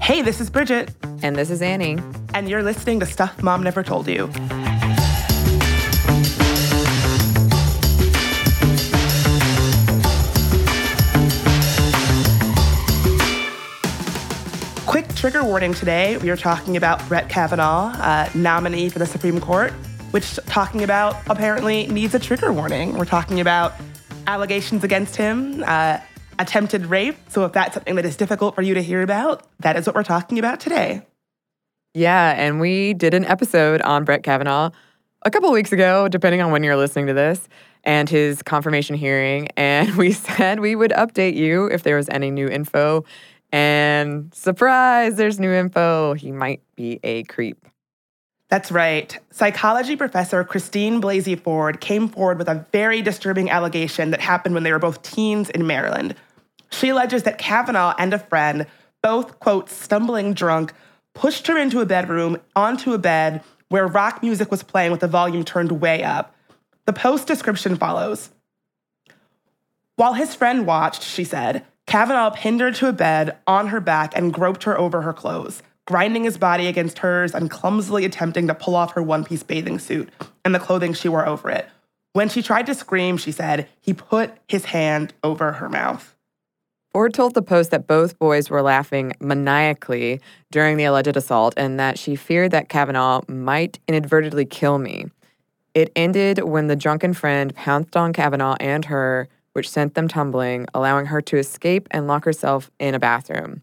Hey, this is Bridget. And this is Annie. And you're listening to Stuff Mom Never Told You. Quick trigger warning today. We are talking about Brett Kavanaugh, uh, nominee for the Supreme Court, which talking about apparently needs a trigger warning. We're talking about allegations against him, uh, attempted rape. So if that's something that is difficult for you to hear about, that is what we're talking about today. Yeah, and we did an episode on Brett Kavanaugh a couple weeks ago, depending on when you're listening to this, and his confirmation hearing. And we said we would update you if there was any new info. And surprise, there's new info. He might be a creep. That's right. Psychology professor Christine Blasey Ford came forward with a very disturbing allegation that happened when they were both teens in Maryland. She alleges that Kavanaugh and a friend, both, quote, stumbling drunk, pushed her into a bedroom, onto a bed where rock music was playing with the volume turned way up. The post description follows. While his friend watched, she said, Kavanaugh pinned her to a bed on her back and groped her over her clothes, grinding his body against hers and clumsily attempting to pull off her one piece bathing suit and the clothing she wore over it. When she tried to scream, she said, he put his hand over her mouth. Ford told the Post that both boys were laughing maniacally during the alleged assault and that she feared that Kavanaugh might inadvertently kill me. It ended when the drunken friend pounced on Kavanaugh and her, which sent them tumbling, allowing her to escape and lock herself in a bathroom.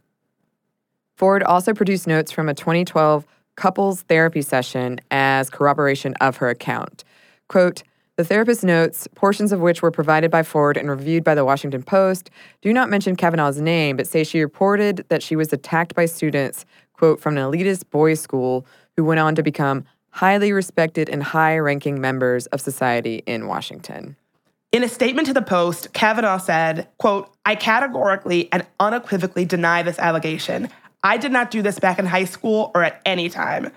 Ford also produced notes from a 2012 couples therapy session as corroboration of her account. Quote, the therapist notes, portions of which were provided by Ford and reviewed by the Washington Post, do not mention Kavanaugh's name, but say she reported that she was attacked by students, quote, from an elitist boys' school who went on to become highly respected and high ranking members of society in Washington. In a statement to the Post, Kavanaugh said, quote, I categorically and unequivocally deny this allegation. I did not do this back in high school or at any time.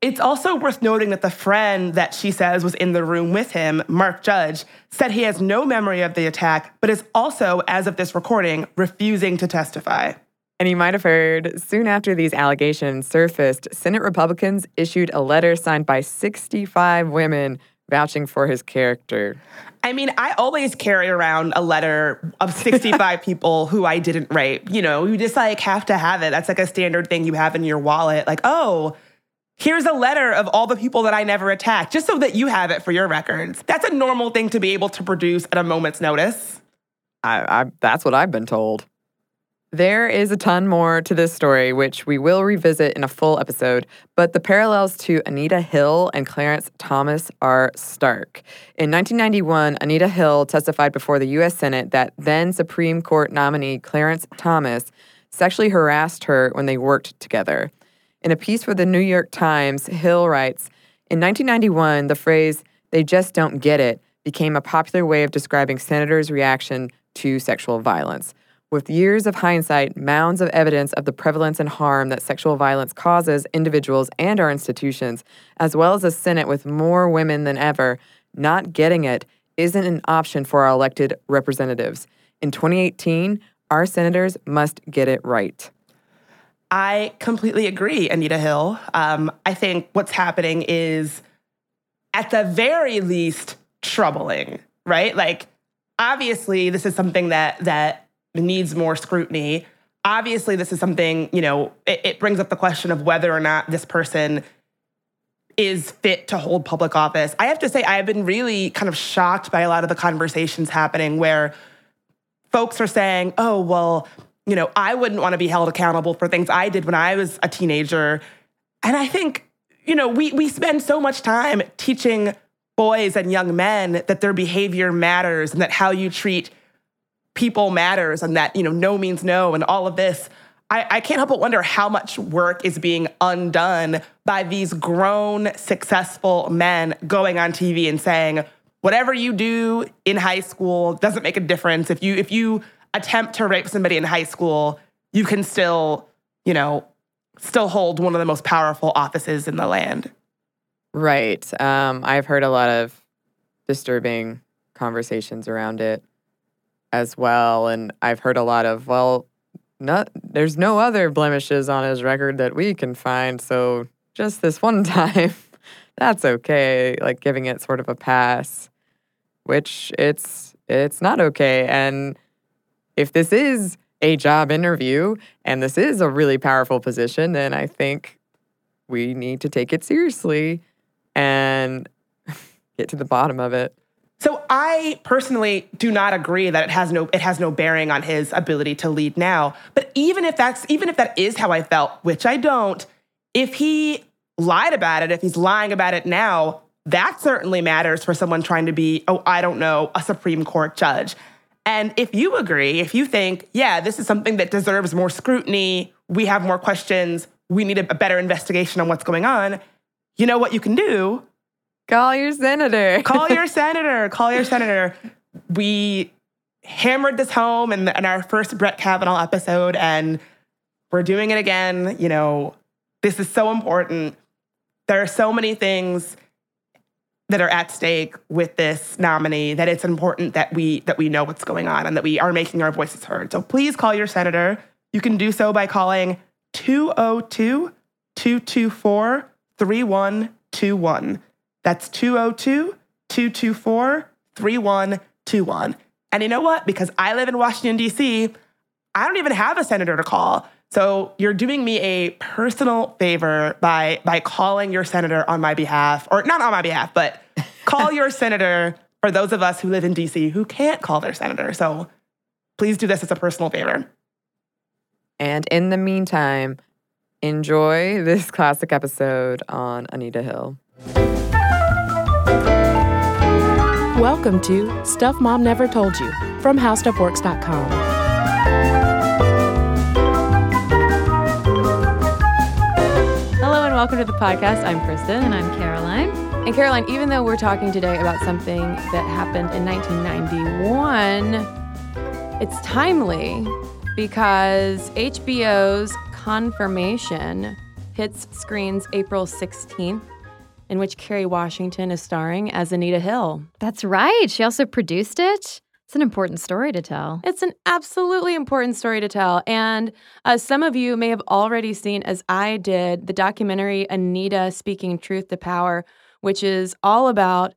It's also worth noting that the friend that she says was in the room with him, Mark Judge, said he has no memory of the attack, but is also, as of this recording, refusing to testify. And you might have heard soon after these allegations surfaced, Senate Republicans issued a letter signed by 65 women vouching for his character. I mean, I always carry around a letter of 65 people who I didn't rape. You know, you just like have to have it. That's like a standard thing you have in your wallet. Like, oh, Here's a letter of all the people that I never attacked, just so that you have it for your records. That's a normal thing to be able to produce at a moment's notice. I, I, that's what I've been told. There is a ton more to this story, which we will revisit in a full episode, but the parallels to Anita Hill and Clarence Thomas are stark. In 1991, Anita Hill testified before the U.S. Senate that then Supreme Court nominee Clarence Thomas sexually harassed her when they worked together. In a piece for the New York Times, Hill writes In 1991, the phrase, they just don't get it, became a popular way of describing senators' reaction to sexual violence. With years of hindsight, mounds of evidence of the prevalence and harm that sexual violence causes individuals and our institutions, as well as a Senate with more women than ever, not getting it isn't an option for our elected representatives. In 2018, our senators must get it right. I completely agree, Anita Hill. Um, I think what's happening is, at the very least, troubling, right? Like, obviously, this is something that that needs more scrutiny. Obviously, this is something you know. It, it brings up the question of whether or not this person is fit to hold public office. I have to say, I have been really kind of shocked by a lot of the conversations happening where folks are saying, "Oh, well." You know, I wouldn't want to be held accountable for things I did when I was a teenager. And I think, you know, we we spend so much time teaching boys and young men that their behavior matters and that how you treat people matters and that, you know, no means no and all of this. I, I can't help but wonder how much work is being undone by these grown, successful men going on TV and saying, whatever you do in high school doesn't make a difference. If you if you attempt to rape somebody in high school, you can still, you know, still hold one of the most powerful offices in the land. Right. Um, I've heard a lot of disturbing conversations around it as well. And I've heard a lot of, well, not, there's no other blemishes on his record that we can find. So just this one time, that's okay. Like giving it sort of a pass, which it's it's not okay. And if this is a job interview and this is a really powerful position, then I think we need to take it seriously and get to the bottom of it. So I personally do not agree that it has no it has no bearing on his ability to lead now. But even if that's even if that is how I felt, which I don't, if he lied about it, if he's lying about it now, that certainly matters for someone trying to be, oh, I don't know, a Supreme Court judge. And if you agree, if you think, yeah, this is something that deserves more scrutiny, we have more questions, we need a better investigation on what's going on, you know what you can do? Call your senator. Call your senator. Call your senator. We hammered this home in, in our first Brett Kavanaugh episode, and we're doing it again. You know, this is so important. There are so many things that are at stake with this nominee that it's important that we that we know what's going on and that we are making our voices heard. So please call your senator. You can do so by calling 202 224 3121. That's 202 224 3121. And you know what? Because I live in Washington, D.C., I don't even have a senator to call. So you're doing me a personal favor by by calling your senator on my behalf, or not on my behalf, but call your senator for those of us who live in DC who can't call their senator. So please do this as a personal favor. And in the meantime, enjoy this classic episode on Anita Hill. Welcome to Stuff Mom Never Told You from HowStuffWorks.com. welcome to the podcast. I'm Kristen. And I'm Caroline. And Caroline, even though we're talking today about something that happened in 1991, it's timely because HBO's Confirmation hits screens April 16th in which Kerry Washington is starring as Anita Hill. That's right. She also produced it. It's an important story to tell. It's an absolutely important story to tell. And uh, some of you may have already seen, as I did, the documentary Anita Speaking Truth to Power, which is all about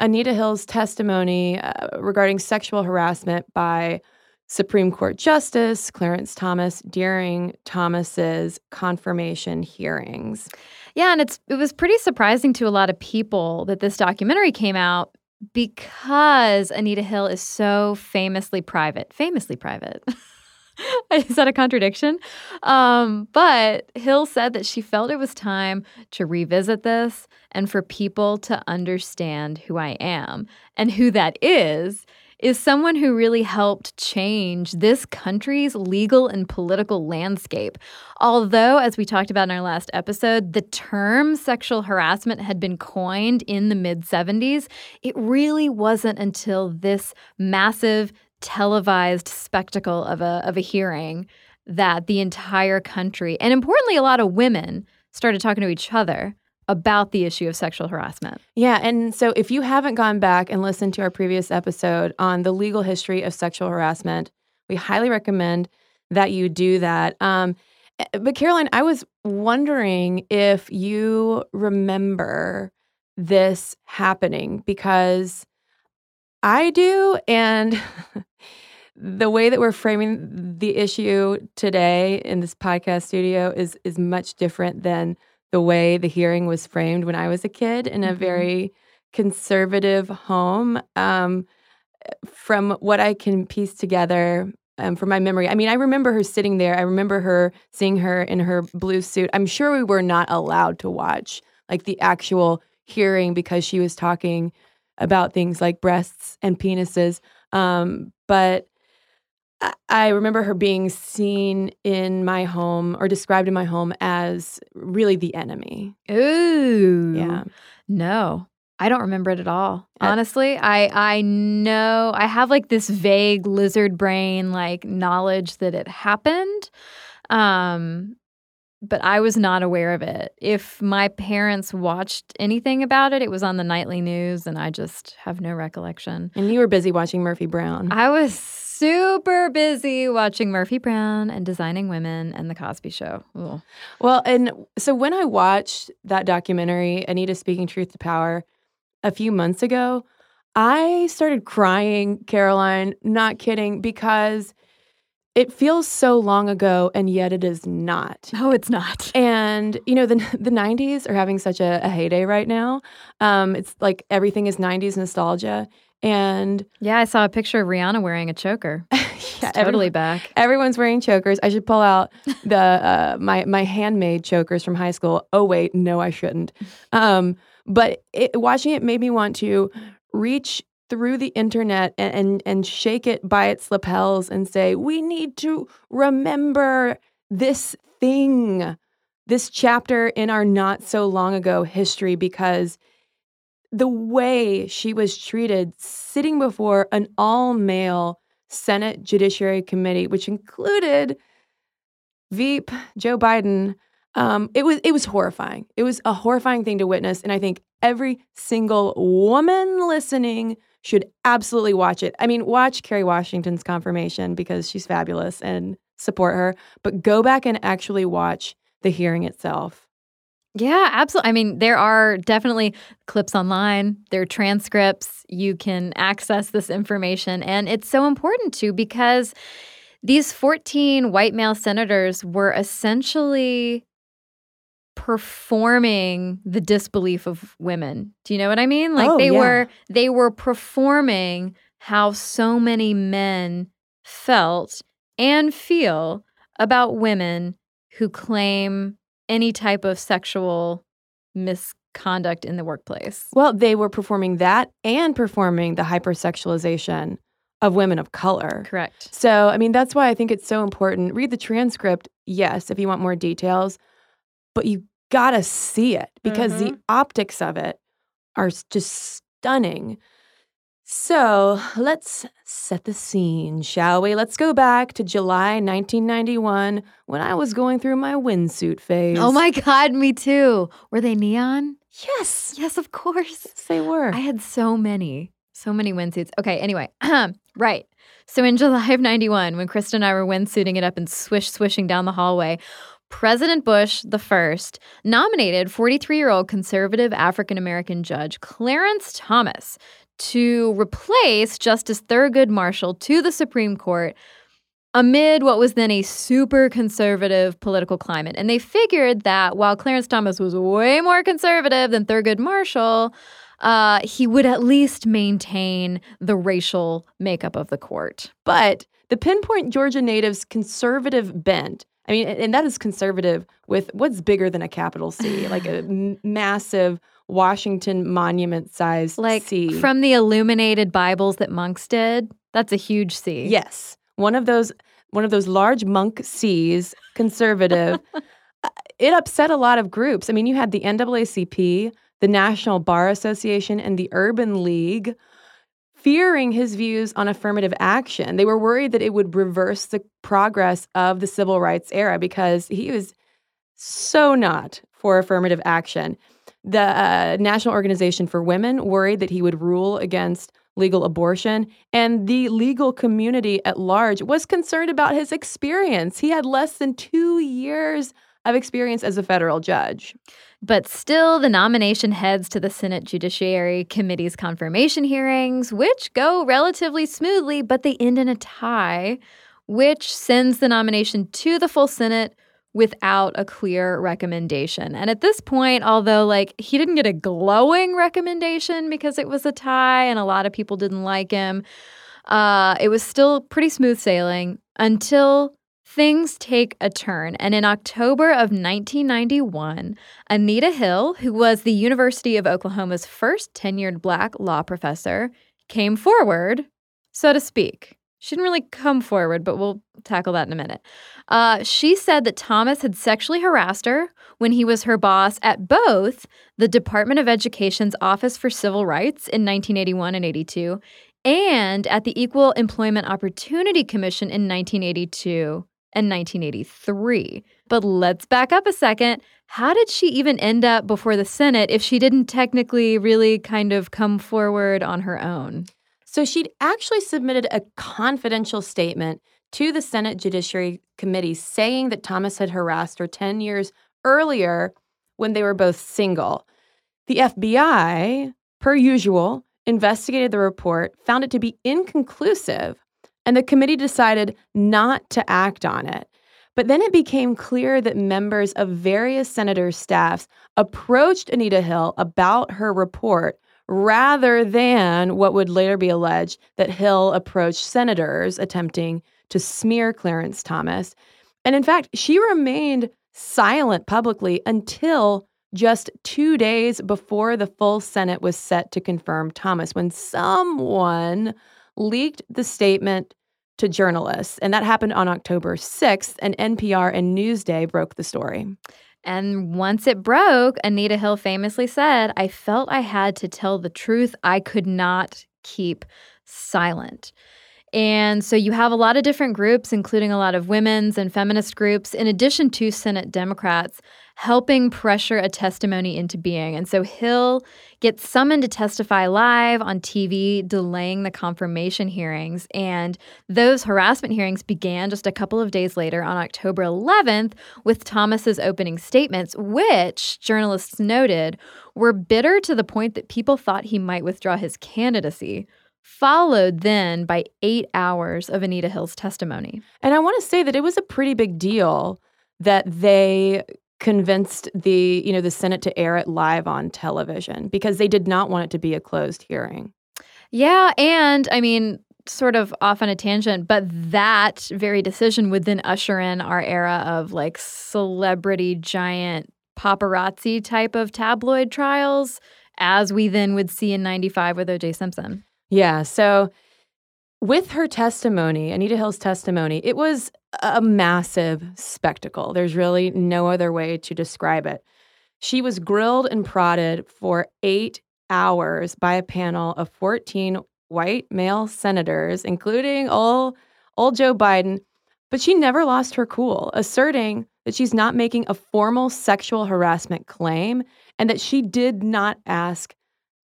Anita Hill's testimony uh, regarding sexual harassment by Supreme Court Justice Clarence Thomas during Thomas's confirmation hearings. Yeah, and it's it was pretty surprising to a lot of people that this documentary came out because Anita Hill is so famously private. Famously private. is that a contradiction? Um, but Hill said that she felt it was time to revisit this and for people to understand who I am. And who that is is someone who really helped change this country's legal and political landscape. Although, as we talked about in our last episode, the term sexual harassment had been coined in the mid 70s, it really wasn't until this massive televised spectacle of a, of a hearing that the entire country, and importantly, a lot of women, started talking to each other about the issue of sexual harassment. Yeah. And so if you haven't gone back and listened to our previous episode on the legal history of sexual harassment, we highly recommend that you do that. Um, eh, but Caroline, I was wondering if you remember this happening because I do. And the way that we're framing the issue today in this podcast studio is is much different than the way the hearing was framed when I was a kid in a mm-hmm. very conservative home. Um, from what I can piece together um, from my memory, I mean, I remember her sitting there. I remember her seeing her in her blue suit. I'm sure we were not allowed to watch like the actual hearing because she was talking about things like breasts and penises. Um, but I remember her being seen in my home or described in my home as really the enemy. Ooh. Yeah. No. I don't remember it at all. Honestly, I I know I have like this vague lizard brain like knowledge that it happened. Um but I was not aware of it. If my parents watched anything about it, it was on the nightly news and I just have no recollection. And you were busy watching Murphy Brown. I was super busy watching Murphy Brown and Designing Women and The Cosby Show. Ooh. Well, and so when I watched that documentary, Anita Speaking Truth to Power, a few months ago, I started crying, Caroline, not kidding, because it feels so long ago and yet it is not. No, it's not. And you know the the '90s are having such a, a heyday right now. Um, it's like everything is '90s nostalgia, and Yeah, I saw a picture of Rihanna wearing a choker. yeah, It's everyone- totally back. Everyone's wearing chokers. I should pull out the uh, my my handmade chokers from high school. Oh wait, no, I shouldn't. Um, but it, watching it made me want to reach through the internet and, and and shake it by its lapels and say, we need to remember this thing, this chapter in our not so long ago history, because the way she was treated sitting before an all male Senate Judiciary Committee, which included Veep, Joe Biden. Um, it was it was horrifying. It was a horrifying thing to witness, and I think every single woman listening should absolutely watch it. I mean, watch Kerry Washington's confirmation because she's fabulous and support her, but go back and actually watch the hearing itself. Yeah, absolutely. I mean, there are definitely clips online, there are transcripts. You can access this information. And it's so important too because these 14 white male senators were essentially performing the disbelief of women. Do you know what I mean? Like Oh, they yeah. were they were performing how so many men felt and feel about women who claim any type of sexual misconduct in the workplace. Well, they were performing that and performing the hypersexualization of women of color. Correct. So, I mean, that's why I think it's so important. Read the transcript, yes, if you want more details, but you gotta see it because the mm-hmm. optics of it are just stunning. So, let's set the scene, shall we? Let's go back to July 1991 when I was going through my windsuit oh phase. Oh my God, me too. Were they neon? Yes, Yes, of course. yes, they were. I had so many, so many windsuits. Okay, anyway, right. So in July of 91, when Kristen and I were windsuiting it up and swish swishing down the hallway, President Bush the first nominated 43-year-old conservative African American judge Clarence Thomas to replace Justice Thurgood Marshall to the Supreme Court amid what was then a super conservative political climate. And they figured that while Clarence Thomas was way more conservative than Thurgood Marshall, uh, he would at least maintain the racial makeup of the court. But the Pin Point Georgia natives' conservative bent, I mean, and that is conservative with what's bigger than a capital C, like a massive Washington monument size Like C. from the illuminated Bibles that monks did, that's a huge C. yes, one of those one of those large monk C's, conservative. Uh, it upset a lot of groups. I mean, you had the NAACP, the National Bar Association, and the Urban League fearing his views on affirmative action. They were worried that it would reverse the progress of the civil rights era because he was so not for affirmative action. The uh, National Organization for Women worried that he would rule against legal abortion, and the legal community at large was concerned about his experience. He had less than two years of experience as a federal judge. But still, the nomination heads to the Senate Judiciary Committee's confirmation hearings, which go relatively smoothly, but they end in a tie, which sends the nomination to the full Senate without a clear recommendation. And at this point, although like he didn't get a glowing recommendation because it was a tie and a lot of people didn't like him, uh, it was still pretty smooth sailing until things take a turn. And in October of 1991, Anita Hill, who was the University of Oklahoma's first tenured black law professor, came forward, so to speak. She didn't really come forward, but we'll tackle that in a minute. Uh, she said that Thomas had sexually harassed her when he was her boss at both the Department of Education's Office for Civil Rights in 1981 and 82 and at the Equal Employment Opportunity Commission in 1982 and 1983. But let's back up a second. How did she even end up before the Senate if she didn't technically really kind of come forward on her own? So she'd actually submitted a confidential statement to the Senate Judiciary Committee saying that Thomas had harassed her 10 years earlier when they were both single. The FBI, per usual, investigated the report, found it to be inconclusive, and the committee decided not to act on it. But then it became clear that members of various senators' staffs approached Anita Hill about her report rather than what would later be alleged that Hill approached senators attempting to smear Clarence Thomas. And in fact, she remained silent publicly until just two days before the full Senate was set to confirm Thomas, when someone leaked the statement to journalists. And that happened on October 6th, and NPR and Newsday broke the story. And once it broke, Anita Hill famously said, I felt I had to tell the truth. I could not keep silent. And so you have a lot of different groups, including a lot of women's and feminist groups, in addition to Senate Democrats, helping pressure a testimony into being. And so Hill gets summoned to testify live on TV, delaying the confirmation hearings. And those harassment hearings began just a couple of days later on October 11th with Thomas's opening statements, which journalists noted were bitter to the point that people thought he might withdraw his candidacy followed then by eight hours of Anita Hill's testimony. And I want to say that it was a pretty big deal that they convinced the you know the Senate to air it live on television because they did not want it to be a closed hearing. Yeah, and I mean sort of off on a tangent, but that very decision would then usher in our era of like celebrity giant paparazzi type of tabloid trials as we then would see in 95 with OJ Simpson. Yeah, so with her testimony, Anita Hill's testimony, it was a massive spectacle. There's really no other way to describe it. She was grilled and prodded for eight hours by a panel of 14 white male senators, including old, old Joe Biden. But she never lost her cool, asserting that she's not making a formal sexual harassment claim and that she did not ask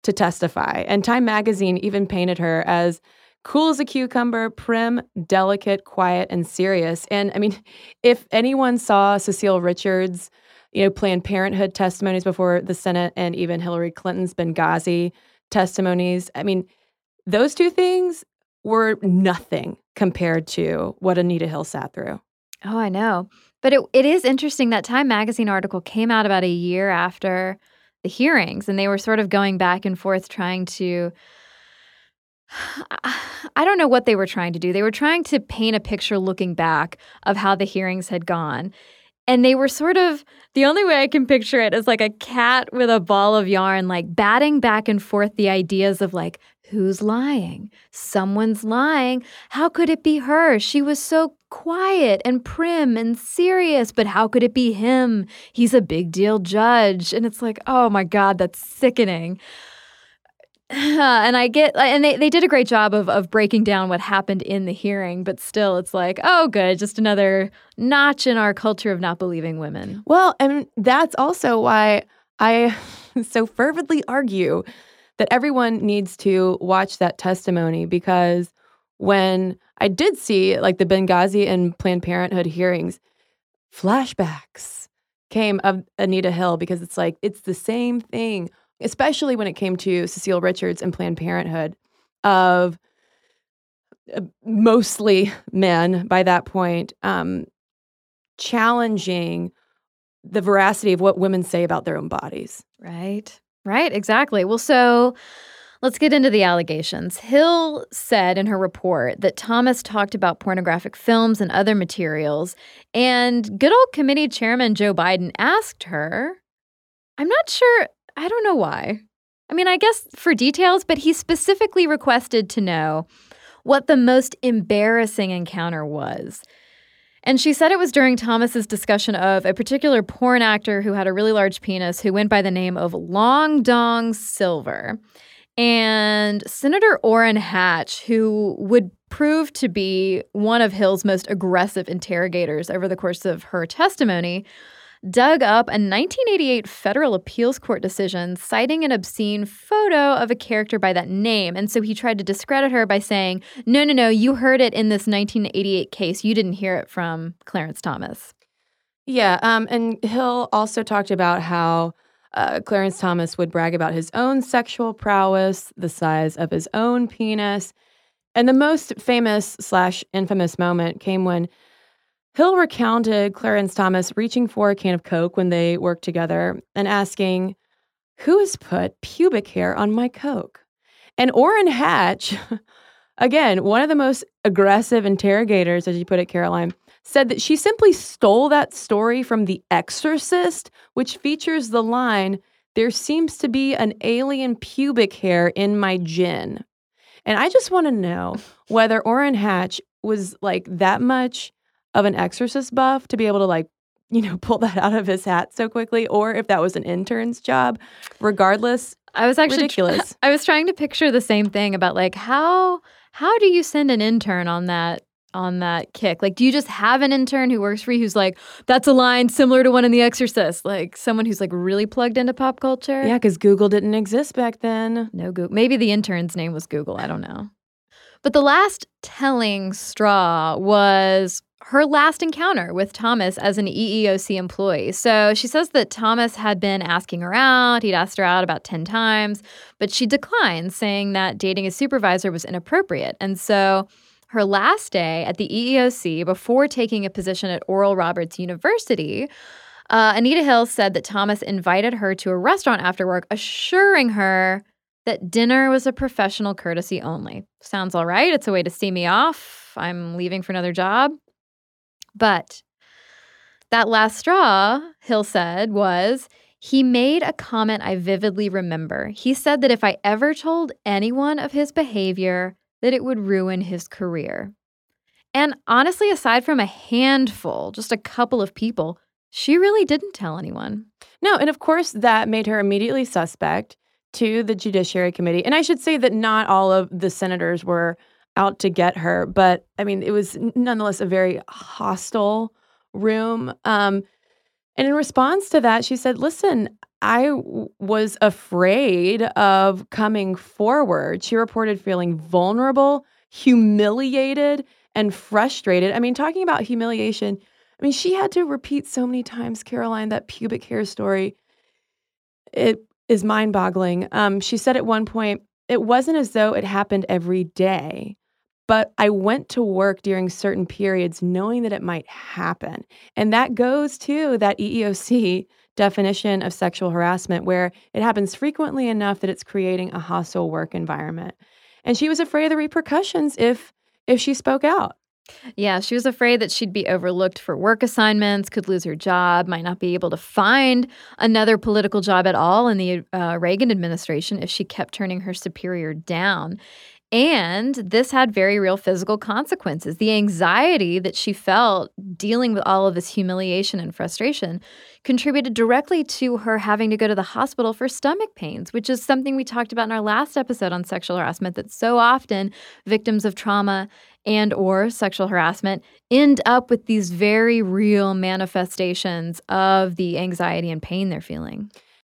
to testify. And Time magazine even painted her as cool as a cucumber, prim, delicate, quiet, and serious. And I mean, if anyone saw Cecile Richards, you know, Planned Parenthood testimonies before the Senate and even Hillary Clinton's Benghazi testimonies, I mean, those two things were nothing compared to what Anita Hill sat through. Oh, I know. But it, it is interesting that Time magazine article came out about a year after the hearings, and they were sort of going back and forth trying to I don't know what they were trying to do. They were trying to paint a picture looking back of how the hearings had gone. And they were sort of the only way I can picture it is like a cat with a ball of yarn, like batting back and forth the ideas of like, who's lying? Someone's lying. How could it be her? She was so quiet and prim and serious, but how could it be him? He's a big deal judge. And it's like, oh my God, that's sickening. and I get and they, they did a great job of of breaking down what happened in the hearing, but still it's like, oh good, just another notch in our culture of not believing women. Well, and that's also why I so fervently argue that everyone needs to watch that testimony because when I did see like the Benghazi and Planned Parenthood hearings, flashbacks came of Anita Hill because it's like it's the same thing especially when it came to Cecile Richards and Planned Parenthood, of uh, mostly men by that point, um, challenging the veracity of what women say about their own bodies. Right. Right. Exactly. Well, so let's get into the allegations. Hill said in her report that Thomas talked about pornographic films and other materials, and good old committee chairman Joe Biden asked her, I'm not sure I don't know why. I mean, I guess for details, but he specifically requested to know what the most embarrassing encounter was. And she said it was during Thomas's discussion of a particular porn actor who had a really large penis who went by the name of Long Dong Silver. And Senator Orrin Hatch, who would prove to be one of Hill's most aggressive interrogators over the course of her testimony, dug up a 1988 federal appeals court decision citing an obscene photo of a character by that name. And so he tried to discredit her by saying, no, no, no, you heard it in this 1988 case. You didn't hear it from Clarence Thomas. Yeah. Um, and Hill also talked about how uh, Clarence Thomas would brag about his own sexual prowess, the size of his own penis. And the most famous slash infamous moment came when Hill recounted Clarence Thomas reaching for a can of Coke when they worked together and asking, Who has put pubic hair on my Coke? And Orrin Hatch, again, one of the most aggressive interrogators, as you put it, Caroline, said that she simply stole that story from The Exorcist, which features the line, There seems to be an alien pubic hair in my gin. And I just want to know whether Orrin Hatch was like that much of an exorcist buff to be able to like you know pull that out of his hat so quickly or if that was an intern's job regardless I was actually ridiculous I was trying to picture the same thing about like how how do you send an intern on that on that kick? Like do you just have an intern who works for you who's like that's a line similar to one in The Exorcist, like someone who's like really plugged into pop culture? yeah because google didn't exist back then No Google. Maybe the intern's name was Google. I don't know. But the last telling straw was her last encounter with Thomas as an EEOC employee. So she says that Thomas had been asking her out. He'd asked her out about 10 times, but she declined, saying that dating a supervisor was inappropriate. And so her last day at the EEOC before taking a position at Oral Roberts University, uh, Anita Hill said that Thomas invited her to a restaurant after work, assuring her that dinner was a professional courtesy only. Sounds all right. It's a way to see me off. I'm leaving for another job. But that last straw, Hill said, was he made a comment I vividly remember. He said that if I ever told anyone of his behavior, that it would ruin his career. And honestly, aside from a handful, just a couple of people, she really didn't tell anyone. no and of course that made her immediately suspect to the judiciary committee and i should say that not all of the senators were out to get her but i mean it was nonetheless a very hostile room um, and in response to that she said listen I w- was afraid of coming forward. She reported feeling vulnerable, humiliated, and frustrated. I mean, talking about humiliation, I mean, she had to repeat so many times, Caroline, that pubic hair story. It is mind boggling. Um, she said at one point, it wasn't as though it happened every day, but I went to work during certain periods knowing that it might happen. And that goes to that EEOC definition of sexual harassment, where it happens frequently enough that it's creating a hostile work environment. And she was afraid of the repercussions if if she spoke out. Yeah, she was afraid that she'd be overlooked for work assignments, could lose her job, might not be able to find another political job at all in the uh, Reagan administration if she kept turning her superior down. And this had very real physical consequences. The anxiety that she felt dealing with all of this humiliation and frustration contributed directly to her having to go to the hospital for stomach pains, which is something we talked about in our last episode on sexual harassment that so often victims of trauma and or sexual harassment end up with these very real manifestations of the anxiety and pain they're feeling.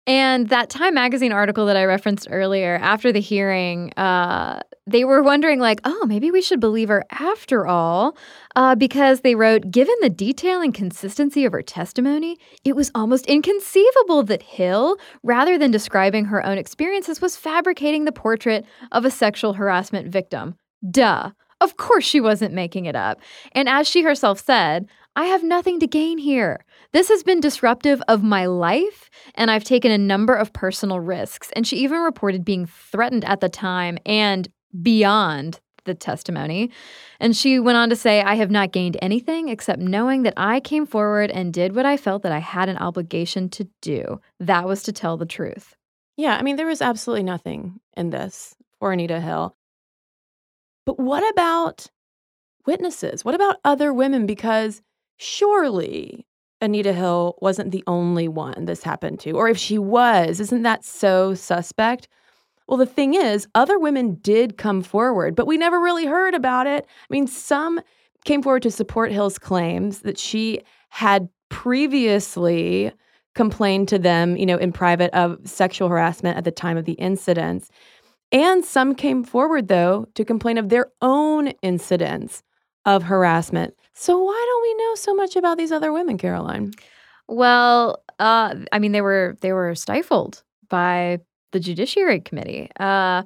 And that Time Magazine article that I referenced earlier, after the hearing, uh, they were wondering, like, oh, maybe we should believe her after all, uh, because they wrote, given the detail and consistency of her testimony, it was almost inconceivable that Hill, rather than describing her own experiences, was fabricating the portrait of a sexual harassment victim. Duh. Of course, she wasn't making it up. And as she herself said, I have nothing to gain here. This has been disruptive of my life, and I've taken a number of personal risks. And she even reported being threatened at the time and beyond the testimony. And she went on to say, I have not gained anything except knowing that I came forward and did what I felt that I had an obligation to do. That was to tell the truth. Yeah, I mean, there was absolutely nothing in this for Anita Hill. But what about witnesses? What about other women? Because surely Anita Hill wasn't the only one this happened to. Or if she was, isn't that so suspect? Well, the thing is, other women did come forward, but we never really heard about it. I mean, some came forward to support Hill's claims that she had previously complained to them, you know, in private of sexual harassment at the time of the incidents. And some came forward, though, to complain of their own incidents of harassment. So why don't we know so much about these other women, Caroline? Well, uh, I mean, they were they were stifled by the Judiciary Committee. Uh,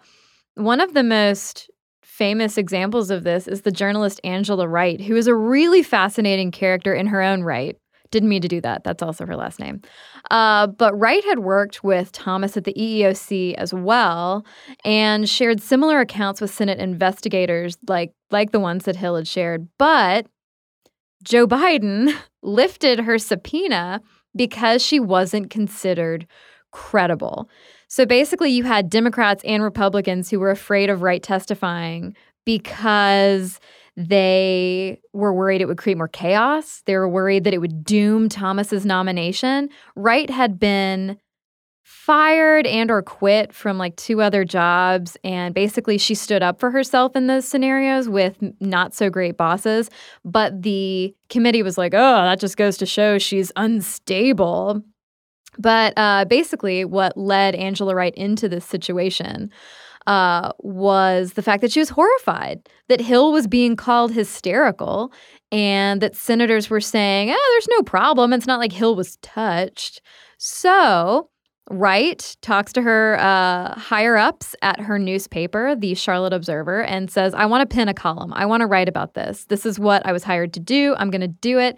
one of the most famous examples of this is the journalist Angela Wright, who is a really fascinating character in her own right. Didn't mean to do that. That's also her last name. Uh, but Wright had worked with Thomas at the EEOC as well and shared similar accounts with Senate investigators, like like the ones that Hill had shared. But Joe Biden lifted her subpoena because she wasn't considered credible. So basically, you had Democrats and Republicans who were afraid of Wright testifying because they were worried it would create more chaos. They were worried that it would doom Thomas's nomination. Wright had been fired and or quit from like two other jobs and basically she stood up for herself in those scenarios with not so great bosses but the committee was like oh that just goes to show she's unstable but uh, basically what led angela wright into this situation uh, was the fact that she was horrified that hill was being called hysterical and that senators were saying oh there's no problem it's not like hill was touched so Wright talks to her uh, higher ups at her newspaper, the Charlotte Observer, and says, I want to pin a column. I want to write about this. This is what I was hired to do. I'm going to do it.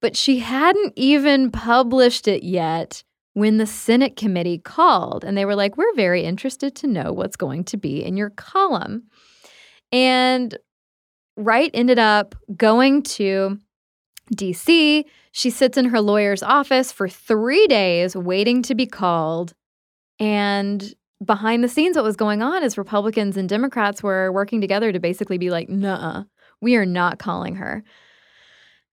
But she hadn't even published it yet when the Senate committee called and they were like, We're very interested to know what's going to be in your column. And Wright ended up going to DC. She sits in her lawyer's office for three days waiting to be called. And behind the scenes, what was going on is Republicans and Democrats were working together to basically be like, nah, we are not calling her.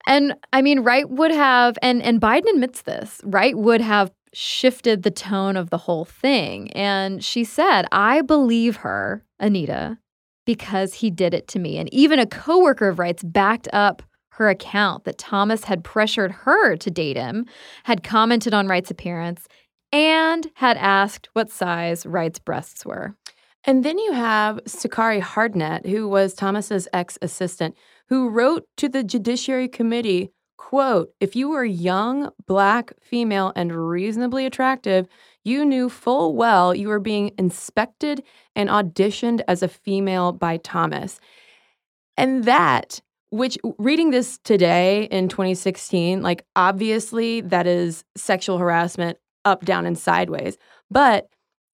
And I mean, Wright would have, and, and Biden admits this, Wright would have shifted the tone of the whole thing. And she said, I believe her, Anita, because he did it to me. And even a coworker of Wright's backed up her account that Thomas had pressured her to date him, had commented on Wright's appearance, and had asked what size Wright's breasts were. And then you have Sukari Hardnett, who was Thomas's ex-assistant, who wrote to the Judiciary Committee, quote, if you were young, black, female, and reasonably attractive, you knew full well you were being inspected and auditioned as a female by Thomas. And that which reading this today in 2016 like obviously that is sexual harassment up down and sideways but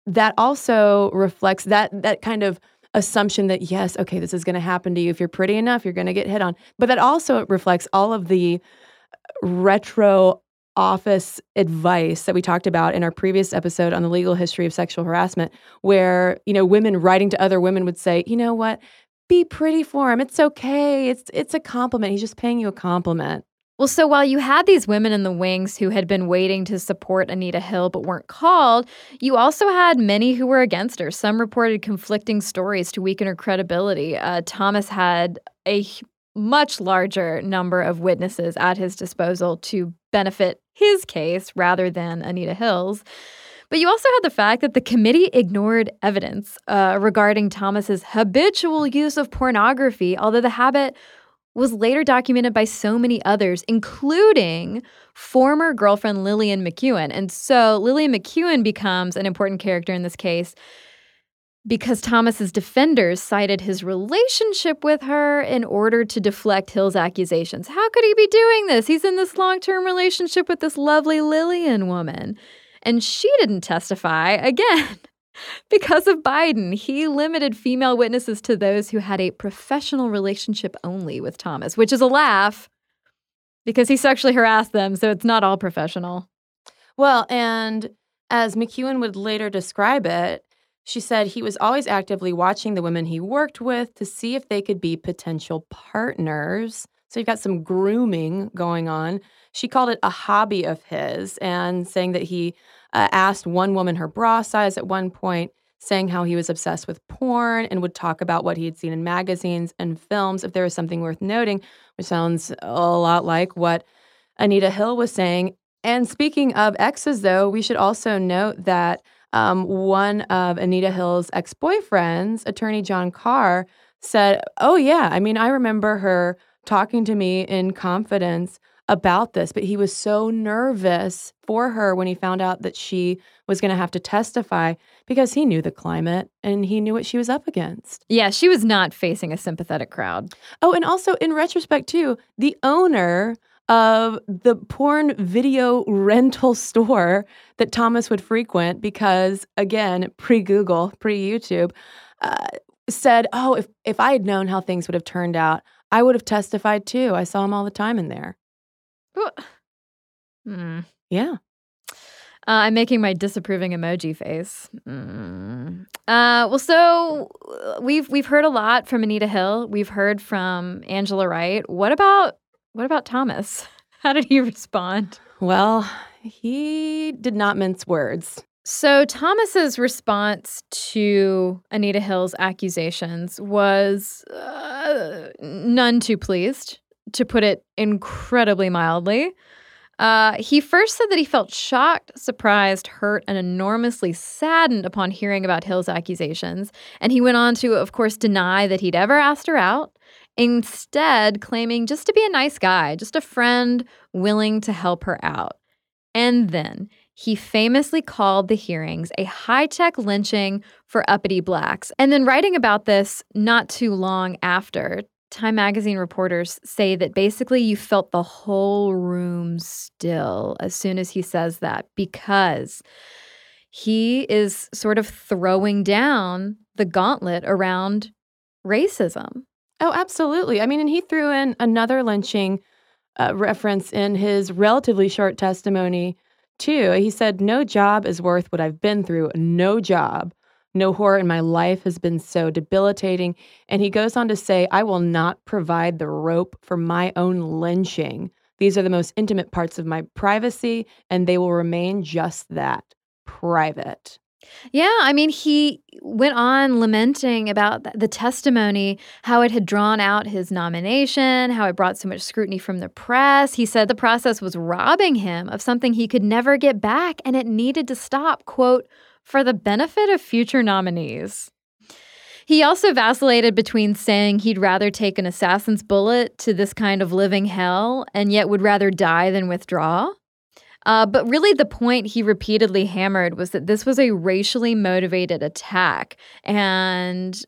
that also reflects that that kind of assumption that yes okay this is going to happen to you if you're pretty enough you're going to get hit on but that also reflects all of the uh, retro office advice that we talked about in our previous episode on the legal history of sexual harassment where you know women writing to other women would say you know what be pretty for him. It's okay. It's it's a compliment. He's just paying you a compliment. Well, so while you had these women in the wings who had been waiting to support Anita Hill but weren't called, you also had many who were against her. Some reported conflicting stories to weaken her credibility. Uh, Thomas had a much larger number of witnesses at his disposal to benefit his case rather than Anita Hill's. But you also had the fact that the committee ignored evidence uh, regarding Thomas's habitual use of pornography, although the habit was later documented by so many others, including former girlfriend Lillian McEwen. And so Lillian McEwen becomes an important character in this case because Thomas's defenders cited his relationship with her in order to deflect Hill's accusations. How could he be doing this? He's in this long-term relationship with this lovely Lillian woman. And she didn't testify again. because of Biden, he limited female witnesses to those who had a professional relationship only with Thomas, which is a laugh because he sexually harassed them. So it's not all professional. Well, and as McEwen would later describe it, she said he was always actively watching the women he worked with to see if they could be potential partners. So you've got some grooming going on. She called it a hobby of his and saying that he uh, asked one woman her bra size at one point, saying how he was obsessed with porn and would talk about what he had seen in magazines and films if there was something worth noting, which sounds a lot like what Anita Hill was saying. And speaking of exes, though, we should also note that um, one of Anita Hill's ex boyfriends, attorney John Carr, said, Oh, yeah, I mean, I remember her talking to me in confidence about this, but he was so nervous for her when he found out that she was going to have to testify because he knew the climate and he knew what she was up against. Yeah, she was not facing a sympathetic crowd. Oh, and also in retrospect, too, the owner of the porn video rental store that Thomas would frequent because, again, pre Google, pre YouTube, uh, said, Oh, if, if I had known how things would have turned out, I would have testified too. I saw him all the time in there. Hmm. Yeah. Uh, I'm making my disapproving emoji face. Mm. Uh, well, so uh, we've we've heard a lot from Anita Hill. We've heard from Angela Wright. What about what about Thomas? How did he respond? Well, he did not mince words. So Thomas's response to Anita Hill's accusations was uh, none too pleased, to put it incredibly mildly. Uh, he first said that he felt shocked, surprised, hurt, and enormously saddened upon hearing about Hill's accusations. And he went on to, of course, deny that he'd ever asked her out, instead, claiming just to be a nice guy, just a friend willing to help her out. And then he famously called the hearings a high tech lynching for uppity blacks. And then, writing about this not too long after, Time magazine reporters say that basically you felt the whole room still as soon as he says that because he is sort of throwing down the gauntlet around racism. Oh, absolutely. I mean, and he threw in another lynching uh, reference in his relatively short testimony, too. He said, No job is worth what I've been through. No job. No horror in my life has been so debilitating. And he goes on to say, I will not provide the rope for my own lynching. These are the most intimate parts of my privacy, and they will remain just that private. Yeah, I mean, he went on lamenting about the testimony, how it had drawn out his nomination, how it brought so much scrutiny from the press. He said the process was robbing him of something he could never get back, and it needed to stop. Quote, for the benefit of future nominees. He also vacillated between saying he'd rather take an assassin's bullet to this kind of living hell and yet would rather die than withdraw. Uh, but really, the point he repeatedly hammered was that this was a racially motivated attack, and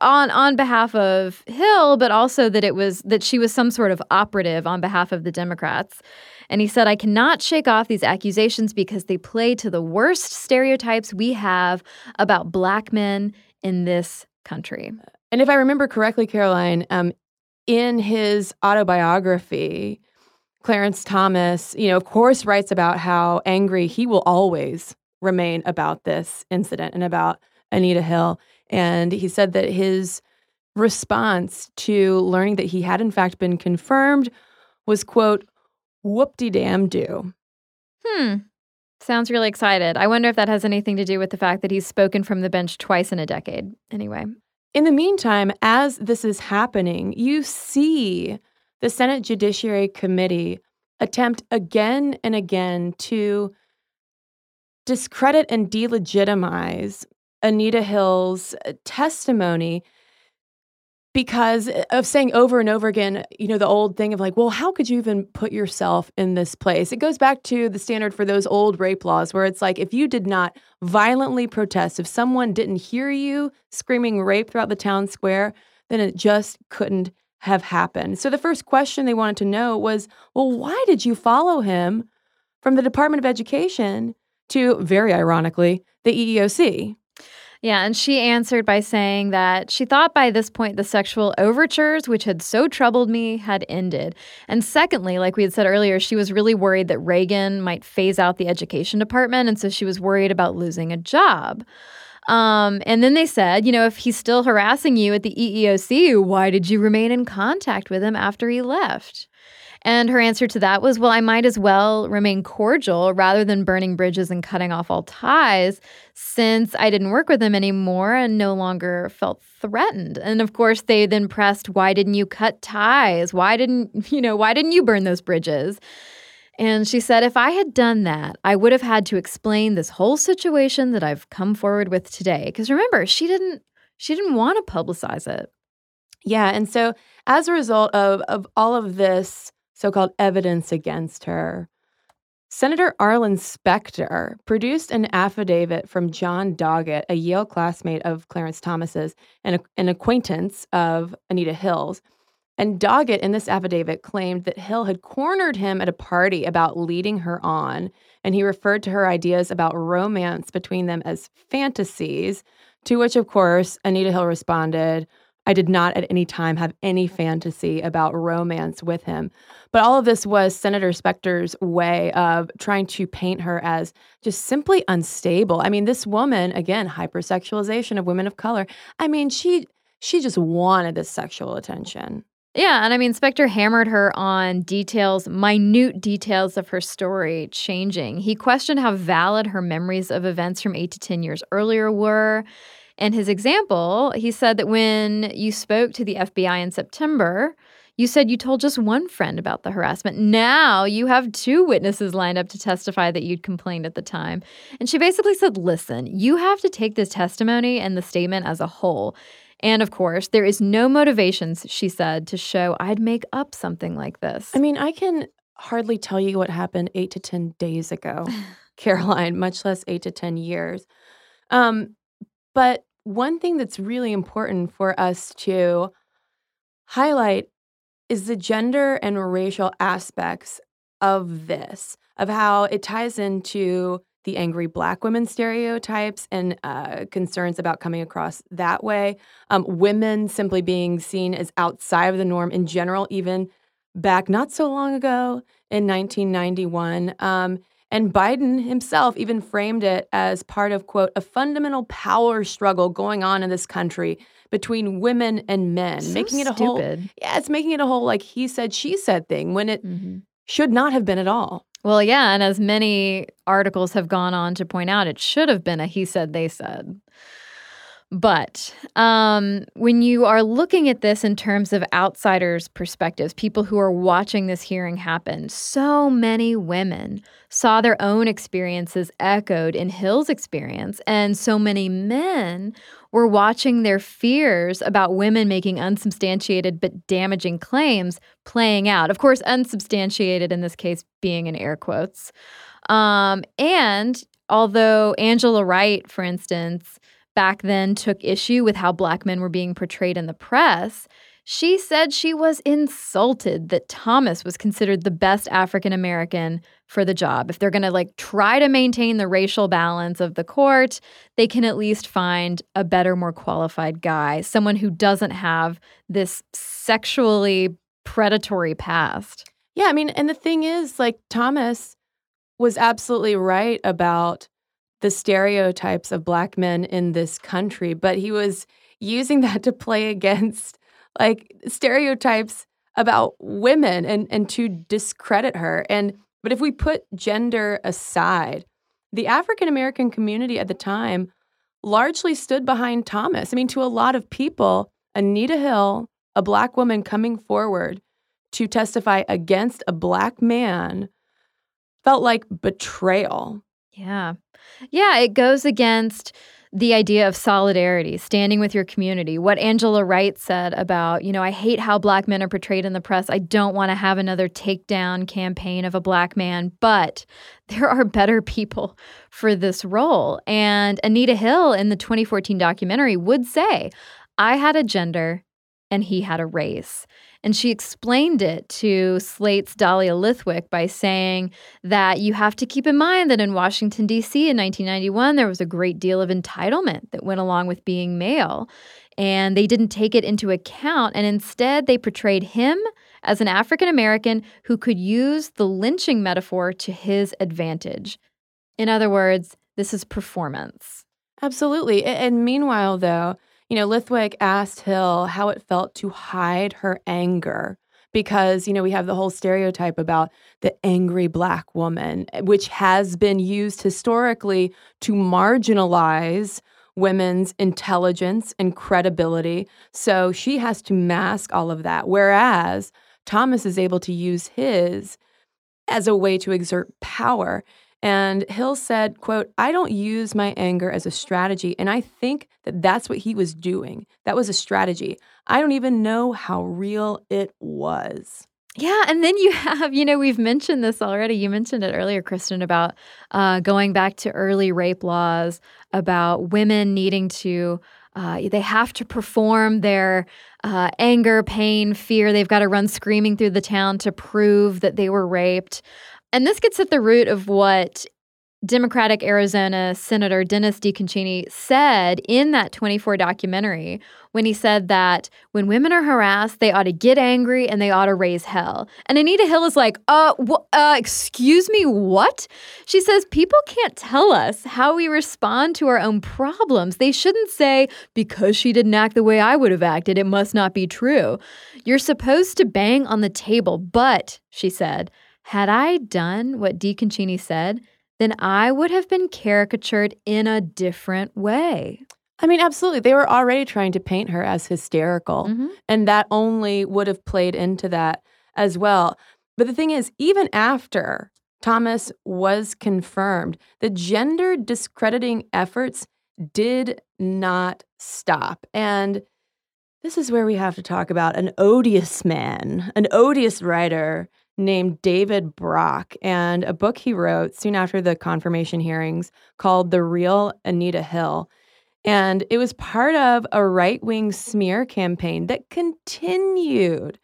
on on behalf of Hill, but also that it was that she was some sort of operative on behalf of the Democrats. And he said, I cannot shake off these accusations because they play to the worst stereotypes we have about black men in this country. And if I remember correctly, Caroline, um, in his autobiography, Clarence Thomas, you know, of course, writes about how angry he will always remain about this incident and about Anita Hill. And he said that his response to learning that he had, in fact, been confirmed was, quote, whoop de damn do. Hmm. Sounds really excited. I wonder if that has anything to do with the fact that he's spoken from the bench twice in a decade. Anyway. In the meantime, as this is happening, you see the Senate Judiciary Committee attempt again and again to discredit and delegitimize Anita Hill's uh, testimony because uh, of saying over and over again, you know, the old thing of like, well, how could you even put yourself in this place? It goes back to the standard for those old rape laws where it's like, if you did not violently protest, if someone didn't hear you screaming rape throughout the town square, then it just couldn't have happened. So the first question they wanted to know was, well, why did you follow him from the Department of Education to, very ironically, the EEOC? Yeah, and she answered by saying that she thought by this point the sexual overtures, which had so troubled me, had ended. And secondly, like we had said earlier, she was really worried that Reagan might phase out the education department. And so she was worried about losing a job. Um, and then they said, you know, if he's still harassing you at the EEOC, why did you remain in contact with him after he left? And her answer to that was, well, I might as well remain cordial rather than burning bridges and cutting off all ties since I didn't work with him anymore and no longer felt threatened. And of course, they then pressed, why didn't you cut ties? Why didn't, you know, why didn't you burn those bridges? And she said, if I had done that, I would have had to explain this whole situation that I've come forward with today. Because remember, she didn't she didn't want to publicize it. Yeah. And so as a result of, of all of this so called evidence against her, Senator Arlen Specter produced an affidavit from John Doggett, a Yale classmate of Clarence Thomas's and a, an acquaintance of Anita Hill's. And Doggett, in this affidavit, claimed that Hill had cornered him at a party about leading her on, and he referred to her ideas about romance between them as fantasies, to which, of course, Anita Hill responded, I did not at any time have any fantasy about romance with him. But all of this was Senator Specter's way of trying to paint her as just simply unstable. I mean, this woman, again, hypersexualization of women of color. I mean, she she just wanted this sexual attention. Yeah, and I mean, Specter hammered her on details, minute details of her story changing. He questioned how valid her memories of events from eight to 10 years earlier were. And his example, he said that when you spoke to the FBI in September, you said you told just one friend about the harassment. Now you have two witnesses lined up to testify that you'd complained at the time. And she basically said, listen, you have to take this testimony and the statement as a whole. And of course, there is no motivations, she said, to show I'd make up something like this. I mean, I can hardly tell you what happened eight to 10 days ago, Caroline, much less eight to 10 years. Um, but one thing that's really important for us to highlight is the gender and racial aspects of this, of how it ties into the angry black women stereotypes and uh, concerns about coming across that way. Um, women simply being seen as outside of the norm in general, even back not so long ago in 1991. Um, and Biden himself even framed it as part of, quote, a fundamental power struggle going on in this country between women and men, So making it a stupid. whole, yeah, it's making it a whole like he said, she said thing when it Mhm. should not have been at all. Well, yeah, and as many articles have gone on to point out, it should have been a he said, they said. But um, when you are looking at this in terms of outsiders' perspectives, people who are watching this hearing happen, so many women saw their own experiences echoed in Hill's experience, and so many men were watching their fears about women making unsubstantiated but damaging claims playing out. Of course, unsubstantiated in this case being in air quotes. Um, and although Angela Wright, for instance, back then took issue with how black men were being portrayed in the press, she said she was insulted that Thomas was considered the best African American for the job. If they're going to like try to maintain the racial balance of the court, they can at least find a better, more qualified guy, someone who doesn't have this sexually predatory past. Yeah, I mean, and the thing is, like, Thomas was absolutely right about the stereotypes of black men in this country, but he was using that to play against like stereotypes about women and and to discredit her. And but if we put gender aside, the African American community at the time largely stood behind Thomas. I mean, to a lot of people, Anita Hill, a black woman coming forward to testify against a black man, felt like betrayal. Yeah. Yeah, it goes against the idea of solidarity, standing with your community. What Angela Wright said about, you know, I hate how black men are portrayed in the press. I don't want to have another takedown campaign of a black man, but there are better people for this role. And Anita Hill in the 2014 documentary would say, I had a gender and he had a race. And she explained it to Slate's Dahlia Lithwick by saying that you have to keep in mind that in Washington, D.C. in 1991, there was a great deal of entitlement that went along with being male. And they didn't take it into account. And instead, they portrayed him as an African American who could use the lynching metaphor to his advantage. In other words, this is performance. Absolutely. And meanwhile, though, you know, Lithwick asked Hill how it felt to hide her anger because, you know, we have the whole stereotype about the angry black woman, eh, which has been used historically to marginalize women's intelligence and credibility. So she has to mask all of that. Whereas Thomas is able to use his as a way to exert power. And Hill said, quote, I don't use my anger as a strategy. And I think that that's what he was doing. That was a strategy. I don't even know how real it was. Yeah, and then you have, you know, we've mentioned this already. You mentioned it earlier, Kristen, about uh, going back to early rape laws, about women needing to, uh, they have to perform their uh, anger, pain, fear. They've got to run screaming through the town to prove that they were raped. And this gets at the root of what Democratic Arizona Senator Dennis DeConcini said in that 24 documentary when he said that when women are harassed, they ought to get angry and they ought to raise hell. And Anita Hill is like, uh, wh- uh, excuse me, what? She says, people can't tell us how we respond to our own problems. They shouldn't say, because she didn't act the way I would have acted, it must not be true. You're supposed to bang on the table, but, she said, had I done what DeConcini said, then I would have been caricatured in a different way. I mean, absolutely. They were already trying to paint her as hysterical, Mhm. and that only would have played into that as well. But the thing is, even after Thomas was confirmed, the gender discrediting efforts did not stop. And this is where we have to talk about an odious man, an odious writer named David Brock, and a book he wrote soon after the confirmation hearings called The Real Anita Hill. And it was part of a right wing smear campaign that continued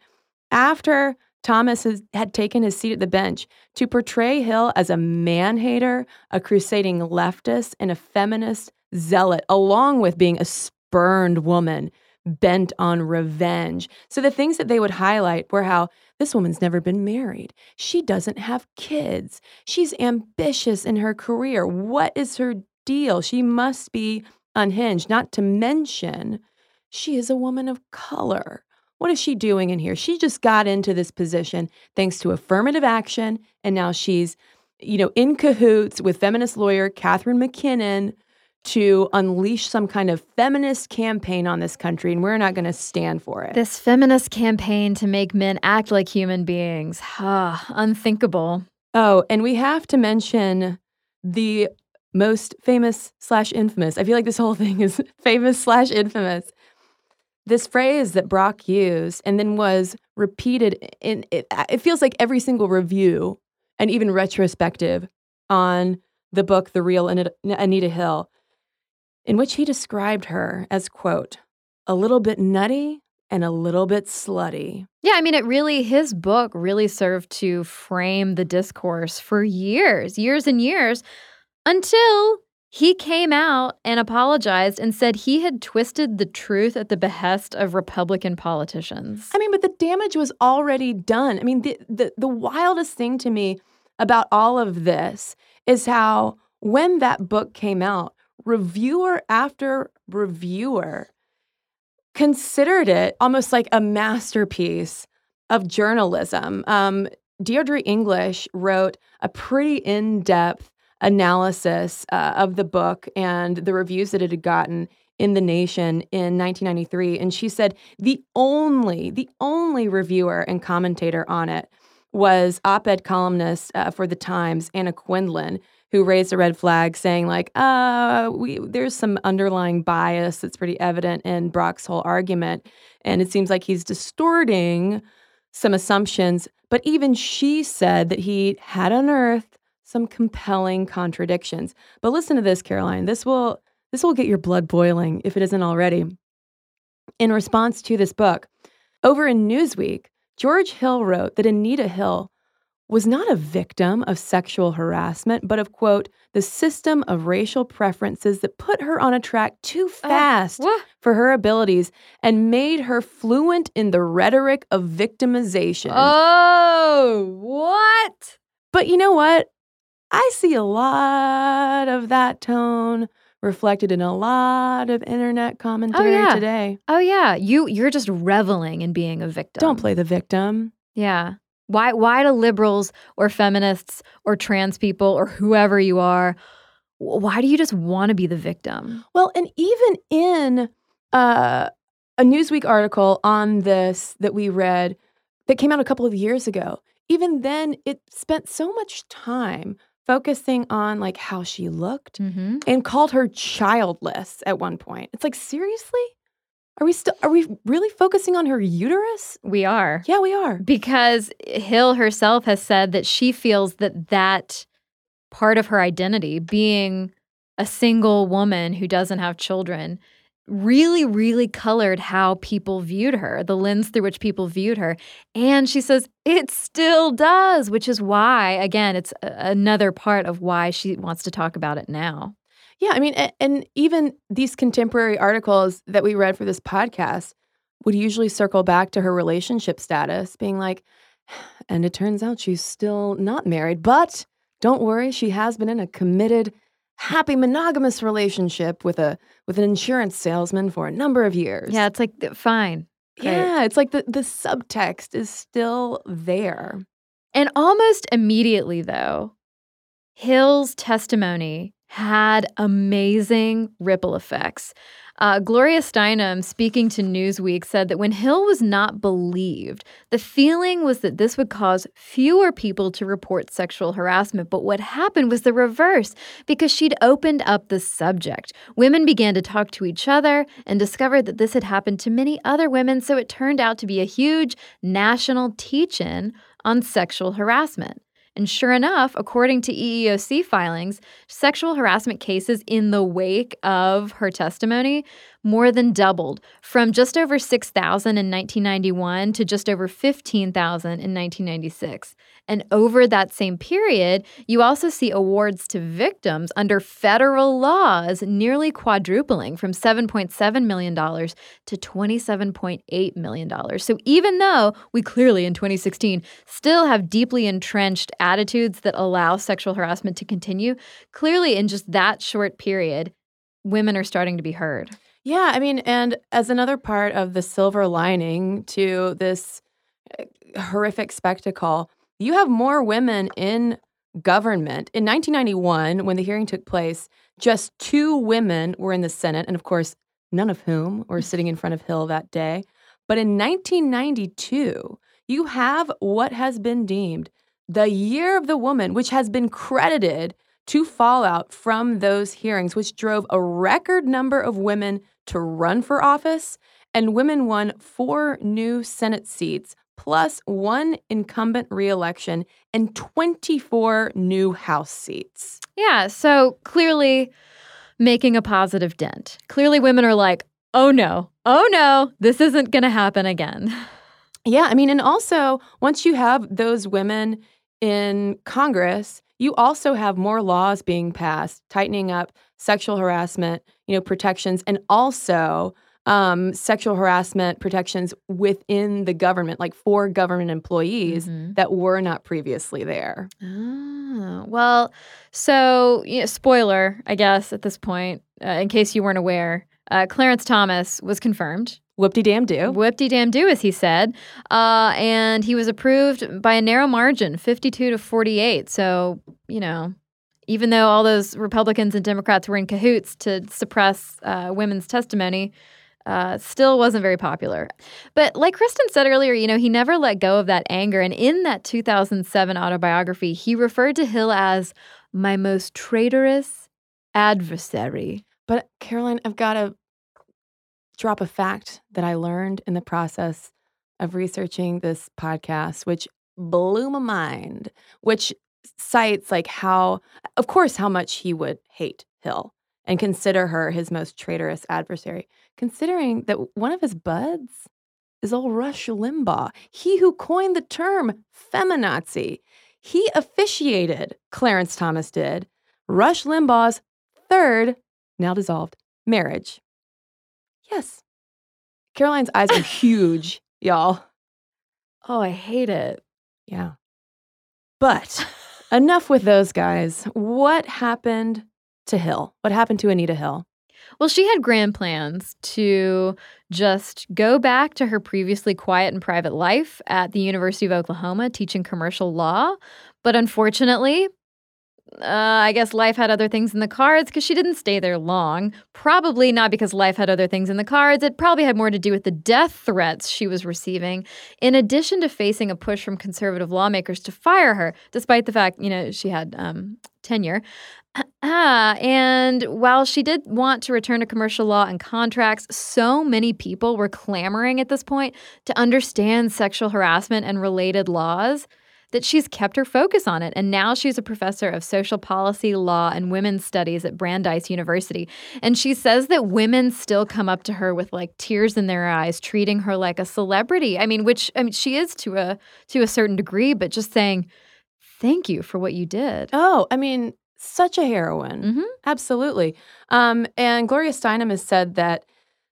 after Thomas has, had taken his seat at the bench to portray Hill as a man hater, a crusading leftist, and a feminist zealot, along with being a spurned woman bent on revenge. So the things that they would highlight were how this woman's never been married. She doesn't have kids. She's ambitious in her career. What is her deal? She must be unhinged, not to mention she is a woman of color. What is she doing in here? She just got into this position thanks to affirmative action, and now she's, you know, in cahoots with feminist lawyer Catharine MacKinnon to unleash some kind of feminist campaign on this country, and we're not going to stand for it. This feminist campaign to make men act like human beings. Ah, unthinkable. Oh, and we have to mention the most famous slash infamous. I feel like this whole thing is famous slash infamous. This phrase that Brock used and then was repeated in it, it feels like every single review and even retrospective on the book The Real Anita Hill, in which he described her as quote, a little bit nutty and a little bit slutty. Yeah, I mean, it really, his book really served to frame the discourse for years, years and years, until he came out and apologized and said he had twisted the truth at the behest of Republican politicians. I mean, but the damage was already done. I mean, the, the, the wildest thing to me about all of this is how when that book came out, reviewer after reviewer considered it almost like a masterpiece of journalism. Um, Deirdre English wrote a pretty in depth analysis uh, of the book and the reviews that it had gotten in the nation in 1993 and she said the only the only reviewer and commentator on it was op-ed columnist uh, for the times anna quindlen who raised a red flag saying like uh we there's some underlying bias that's pretty evident in brock's whole argument and it seems like he's distorting some assumptions but even she said that he had unearthed some compelling contradictions. But listen to this, Caroline. This will this will get your blood boiling if it isn't already. In response to this book, over in Newsweek, George Will wrote that Anita Hill was not a victim of sexual harassment, but of quote, the system of racial preferences that put her on a track too uh, fast what? for her abilities and made her fluent in the rhetoric of victimization. Oh, what? But you know what? I see a lot of that tone reflected in a lot of internet oh, commentary oh, yeah. today. Oh yeah, you you're just reveling in being a victim. Don't play the victim. Yeah. Why why do liberals or feminists or trans people or whoever you are why do you just want to be the victim? Well, and even in uh, a Newsweek article on this that we read, that came out a couple of years ago. Even then, it spent so much time focusing on like how she looked Mm-hmm. and called her childless at one point. It's like, seriously? Are we still are we really focusing on her uterus? We are. Yeah, we are. because Hill herself has said that she feels that that part of her identity, being a single woman who doesn't have children, really, really colored how people viewed her, the lens through which people viewed her. And she says it still does, which is why, again, it's a- another part of why she wants to talk about it now. Yeah, I mean, and even these contemporary articles that we read for this podcast would usually circle back to her relationship status, being like, and it turns out she's still not married, but don't worry, she has been in a committed, happy monogamous relationship with a with an insurance salesman for a number of years. Yeah, it's like, fine. Yeah, it's like the, the subtext is still there. And almost immediately, though, Hill's testimony had amazing ripple effects. Uh, Gloria Steinem, speaking to Newsweek, said that when Hill was not believed, the feeling was that this would cause fewer people to report sexual harassment. But what happened was the reverse because she'd opened up the subject. Women began to talk to each other and discovered that this had happened to many other women. So it turned out to be a huge national teach in on sexual harassment. And sure enough, according to EEOC filings, sexual harassment cases in the wake of her testimony more than doubled from just over 6,000 in 1991 to just over 15,000 in 1996. And over that same period, you also see awards to victims under federal laws nearly quadrupling from $7.7 million to $27.8 million. So even though we clearly in 2016 still have deeply entrenched attitudes that allow sexual harassment to continue, clearly in just that short period, women are starting to be heard. Yeah, I mean, and as another part of the silver lining to this uh, horrific spectacle, you have more women in government. In 1991, when the hearing took place, just two women were in the Senate, and of course, none of whom were sitting in front of Hill that day. But in 1992, you have what has been deemed the year of the woman, which has been credited to fallout from those hearings, which drove a record number of women to run for office. And women won four new Senate seats, plus one incumbent reelection and 24 new House seats. Yeah, so clearly making a positive dent. Clearly, women are like, oh no, oh no, this isn't going to happen again. Yeah, I mean, and also once you have those women in Congress, you also have more laws being passed, tightening up sexual harassment, you know, protections, and also um, sexual harassment protections within the government, like for government employees Mhm. that were not previously there. Oh, well, so you know, spoiler, I guess, at this point, uh, in case you weren't aware, uh, Clarence Thomas was confirmed. Whoop-de damn do. Whip-de damn do, as he said. Uh, and he was approved by a narrow margin, 52 to 48. So, you know, even though all those Republicans and Democrats were in cahoots to suppress uh, women's testimony, uh, still wasn't very popular. But like Kristen said earlier, you know, he never let go of that anger. And in that 2007 autobiography, he referred to Hill as my most traitorous adversary. But Caroline, I've got to drop a fact that I learned in the process of researching this podcast, which blew my mind, which cites like how, of course, how much he would hate Hill and consider her his most traitorous adversary, considering that one of his buds is old Rush Limbaugh, he who coined the term feminazi. He officiated, Clarence Thomas did, Rush Limbaugh's third, now dissolved, marriage. Yes. Caroline's eyes are huge, y'all. Oh, I hate it. Yeah. But enough with those guys. What happened to Hill? What happened to Anita Hill? Well, she had grand plans to just go back to her previously quiet and private life at the University of Oklahoma teaching commercial law. But unfortunately, uh, I guess life had other things in the cards because she didn't stay there long. Probably not because life had other things in the cards. It probably had more to do with the death threats she was receiving, in addition to facing a push from conservative lawmakers to fire her, despite the fact, you know, she had um, tenure. Ah, and while she did want to return to commercial law and contracts, so many people were clamoring at this point to understand sexual harassment and related laws that she's kept her focus on it. And now she's a professor of social policy, law, and women's studies at Brandeis University. And she says that women still come up to her with like tears in their eyes, treating her like a celebrity. I mean, which I mean, she is to a to a certain degree, but just saying, thank you for what you did. Oh, I mean, such a heroine. Mm-hmm. Absolutely. Um, and Gloria Steinem has said that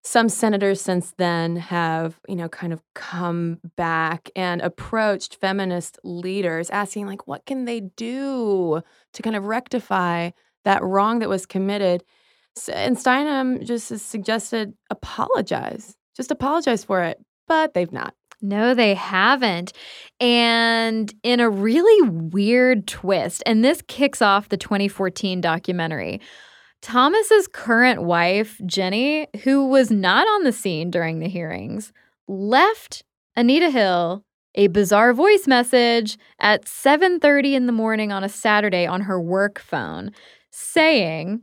some senators since then have, you know, kind of come back and approached feminist leaders asking, like, what can they do to kind of rectify that wrong that was committed? And Steinem just has suggested apologize, just apologize for it, but they've not. No, they haven't. And in a really weird twist, and this kicks off the 2014 documentary. Thomas's current wife, Ginny, who was not on the scene during the hearings, left Anita Hill a bizarre voice message at 7:30 in the morning on a Saturday on her work phone saying,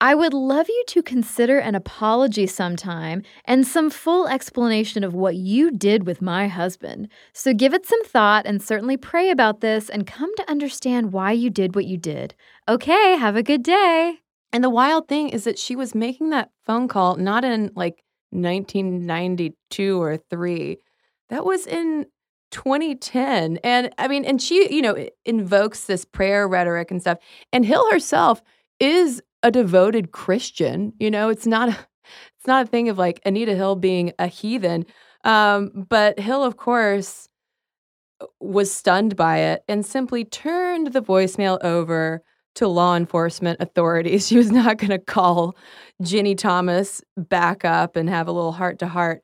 I would love you to consider an apology sometime and some full explanation of what you did with my husband. So give it some thought and certainly pray about this and come to understand why you did what you did. Okay, have a good day. And the wild thing is that she was making that phone call not in like 1992 or 3. That was in 2010. And I mean, and she, you know, invokes this prayer rhetoric and stuff. And Hill herself is a devoted Christian. You know, it's not a, it's not a thing of like Anita Hill being a heathen. Um, but Hill, of course, was stunned by it and simply turned the voicemail over to law enforcement authorities. She was not going to call Ginny Thomas back up and have a little heart to heart.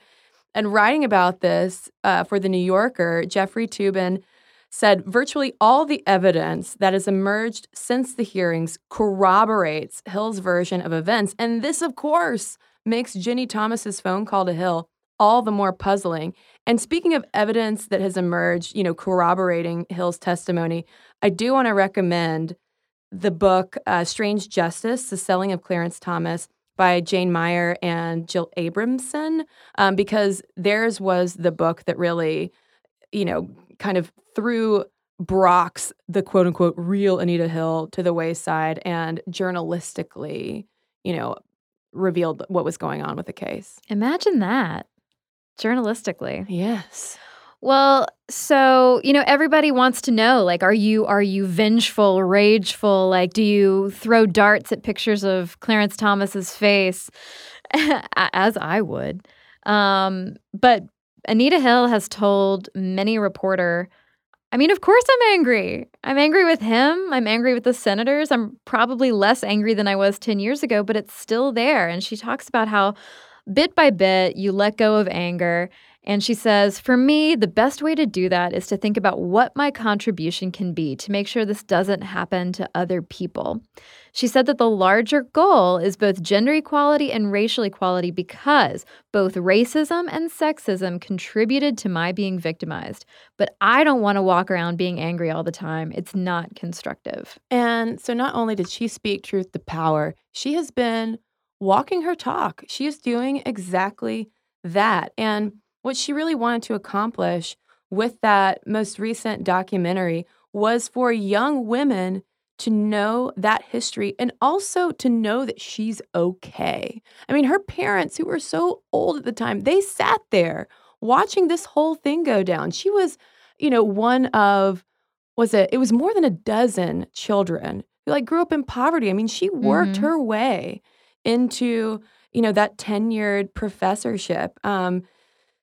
And writing about this uh, for The New Yorker, Jeffrey Toobin said virtually all the evidence that has emerged since the hearings corroborates Hill's version of events. And this, of course, makes Ginny Thomas's phone call to Hill all the more puzzling. And speaking of evidence that has emerged, you know, corroborating Hill's testimony, I do want to recommend the book uh, Strange Justice The Selling of Clarence Thomas by Jane Mayer and Jill Abramson, um, because theirs was the book that really, you know, kind of threw Brock's, the quote unquote real Anita Hill, to the wayside and journalistically, you know, revealed what was going on with the case. Imagine that journalistically. Yes. Well, so, you know, everybody wants to know like are you are you vengeful, rageful, like do you throw darts at pictures of Clarence Thomas's face as I would. Um, but Anita Hill has told many reporter I mean, of course I'm angry. I'm angry with him. I'm angry with the senators. I'm probably less angry than I was 10 years ago, but it's still there. And she talks about how bit by bit you let go of anger and she says, For me, the best way to do that is to think about what my contribution can be to make sure this doesn't happen to other people. She said that the larger goal is both gender equality and racial equality because both racism and sexism contributed to my being victimized. But I don't want to walk around being angry all the time. It's not constructive. And so, not only did she speak truth to power, she has been walking her talk. She is doing exactly that. And what she really wanted to accomplish with that most recent documentary was for young women to know that history and also to know that she's okay. I mean, her parents, who were so old at the time, they sat there watching this whole thing go down. She was, you know, one of, was it, it was more than a dozen children who like grew up in poverty. I mean, she worked mm-hmm. her way into, you know, that tenured professorship. Um,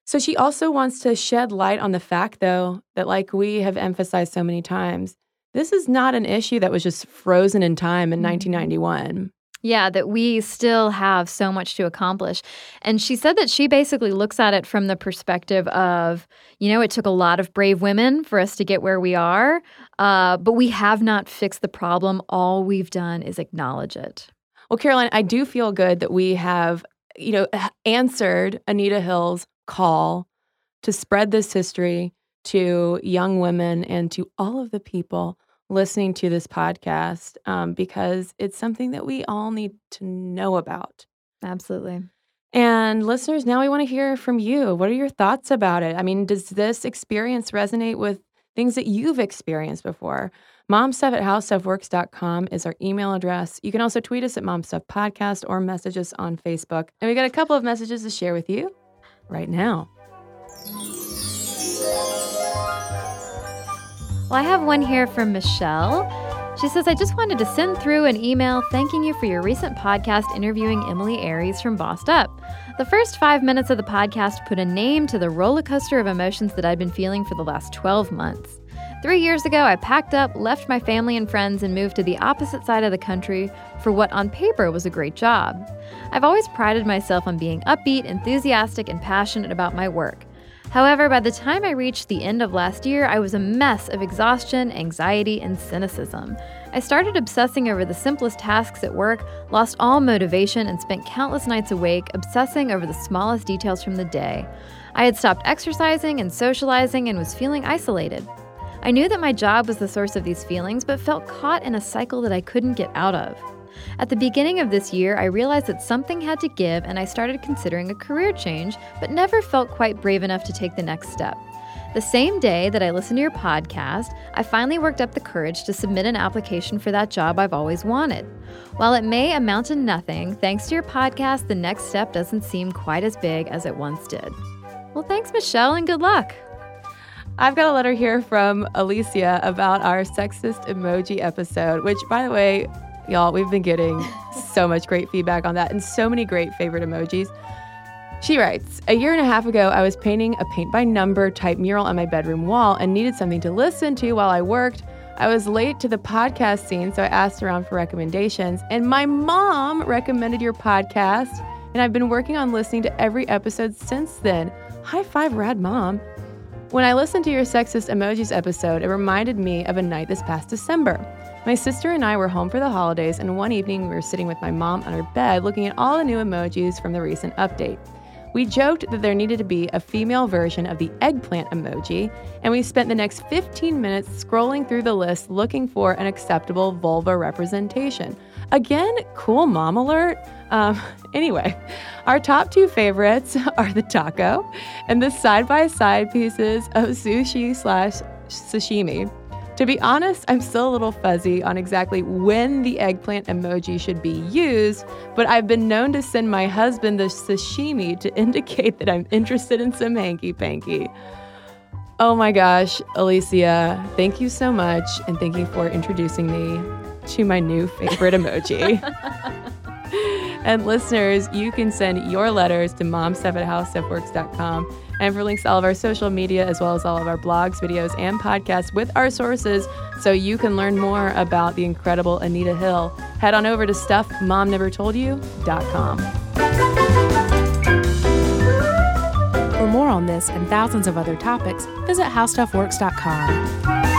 so she also wants to shed light on the fact, though, that like we have emphasized so many times, this is not an issue that was just frozen in time in 1991. Mm-hmm. Yeah, that we still have so much to accomplish. And she said that she basically looks at it from the perspective of, you know, it took a lot of brave women for us to get where we are, uh, but we have not fixed the problem. All we've done is acknowledge it. Well, Caroline, I do feel good that we have, you know, answered Anita Hill's call to spread this history to young women and to all of the people listening to this podcast um, because it's something that we all need to know about. Absolutely. And listeners, now we want to hear from you. What are your thoughts about it? I mean, does this experience resonate with things that you've experienced before? Momstuff at howstuffworks.com is our email address. You can also tweet us at Momstuff Podcast or message us on Facebook. And we got a couple of messages to share with you right now. Well, I have one here from Michelle. She says, I just wanted to send through an email thanking you for your recent podcast interviewing Emilie Aries from Bossed Up. The first five minutes of the podcast put a name to the roller coaster of emotions that I've been feeling for the last 12 months. Three years ago, I packed up, left my family and friends, and moved to the opposite side of the country for what on paper was a great job. I've always prided myself on being upbeat, enthusiastic, and passionate about my work. However, by the time I reached the end of last year, I was a mess of exhaustion, anxiety, and cynicism. I started obsessing over the simplest tasks at work, lost all motivation, and spent countless nights awake obsessing over the smallest details from the day. I had stopped exercising and socializing and was feeling isolated. I knew that my job was the source of these feelings, but felt caught in a cycle that I couldn't get out of. At the beginning of this year, I realized that something had to give and I started considering a career change, but never felt quite brave enough to take the next step. The same day that I listened to your podcast, I finally worked up the courage to submit an application for that job I've always wanted. While it may amount to nothing, thanks to your podcast, the next step doesn't seem quite as big as it once did. Well, thanks, Michelle, and good luck. I've got a letter here from Alicia about our sexist emoji episode, which, by the way, Y'all, we've been getting so much great feedback on that and so many great favorite emojis. She writes A year and a half ago, I was painting a paint by number type mural on my bedroom wall and needed something to listen to while I worked. I was late to the podcast scene, so I asked around for recommendations, and my mom recommended your podcast, and I've been working on listening to every episode since then. High five, rad mom. When I listened to your sexist emojis episode, it reminded me of a night this past December. My sister and I were home for the holidays, and one evening we were sitting with my mom on her bed looking at all the new emojis from the recent update. We joked that there needed to be a female version of the eggplant emoji, and we spent the next 15 minutes scrolling through the list looking for an acceptable vulva representation. Again, cool mom alert. Um, anyway, our top two favorites are the taco and the side by side pieces of sushi slash sashimi. To be honest, I'm still a little fuzzy on exactly when the eggplant emoji should be used, but I've been known to send my husband the sashimi to indicate that I'm interested in some hanky panky. Oh my gosh, Alicia, thank you so much, and thank you for introducing me to my new favorite emoji. and listeners, you can send your letters to momstuff at howstuffworks.com and for links to all of our social media, as well as all of our blogs, videos, and podcasts with our sources, so you can learn more about the incredible Anita Hill, head on over to stuffmomnevertoldyou.com. For more on this and thousands of other topics, visit howstuffworks.com.